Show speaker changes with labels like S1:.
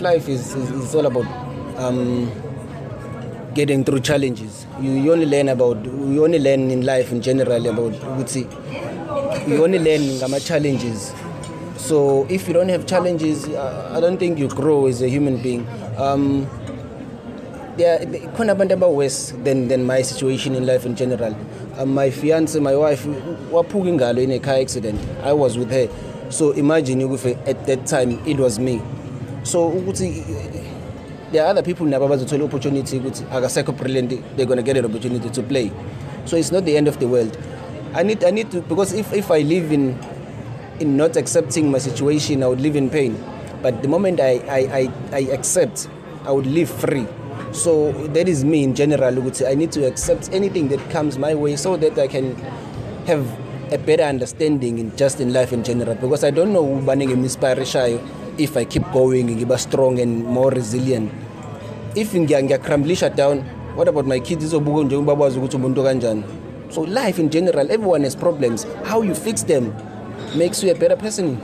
S1: life is, is, is all about um, getting through challenges. You, you only learn about you only learn in life in general about you only learn ngama-challenges so if you don't have challenges uh, i don't think you grow as a human being. Um, there khona abantu aba-worse than, than my situation in life in general. Um, my fiance my wife waphuka ingalo in a car accident. I was with her. So imagine ukuthi at that time it was me so ukuthi there are other people nabo abazothola opportunity ukuthi akasekho brilliant they're going to get an opportunity to play. So it's not the end of the world. I need i need to because if, if i live in in not accepting my situation i would live in pain. But the moment i i i, I accept i would live free. So that is me in general i need to accept anything that comes my way so that i can have a better understanding in just in life in general because i don't know ubani ngeminspirishayo if i keep going ngiba strong and more resilient. If ngiyacrumblisha down what about my kids? Izobuka njengoba bazi ukuthi umuntu kanjani? So life in general everyone has problems. How you fix them makes you a better person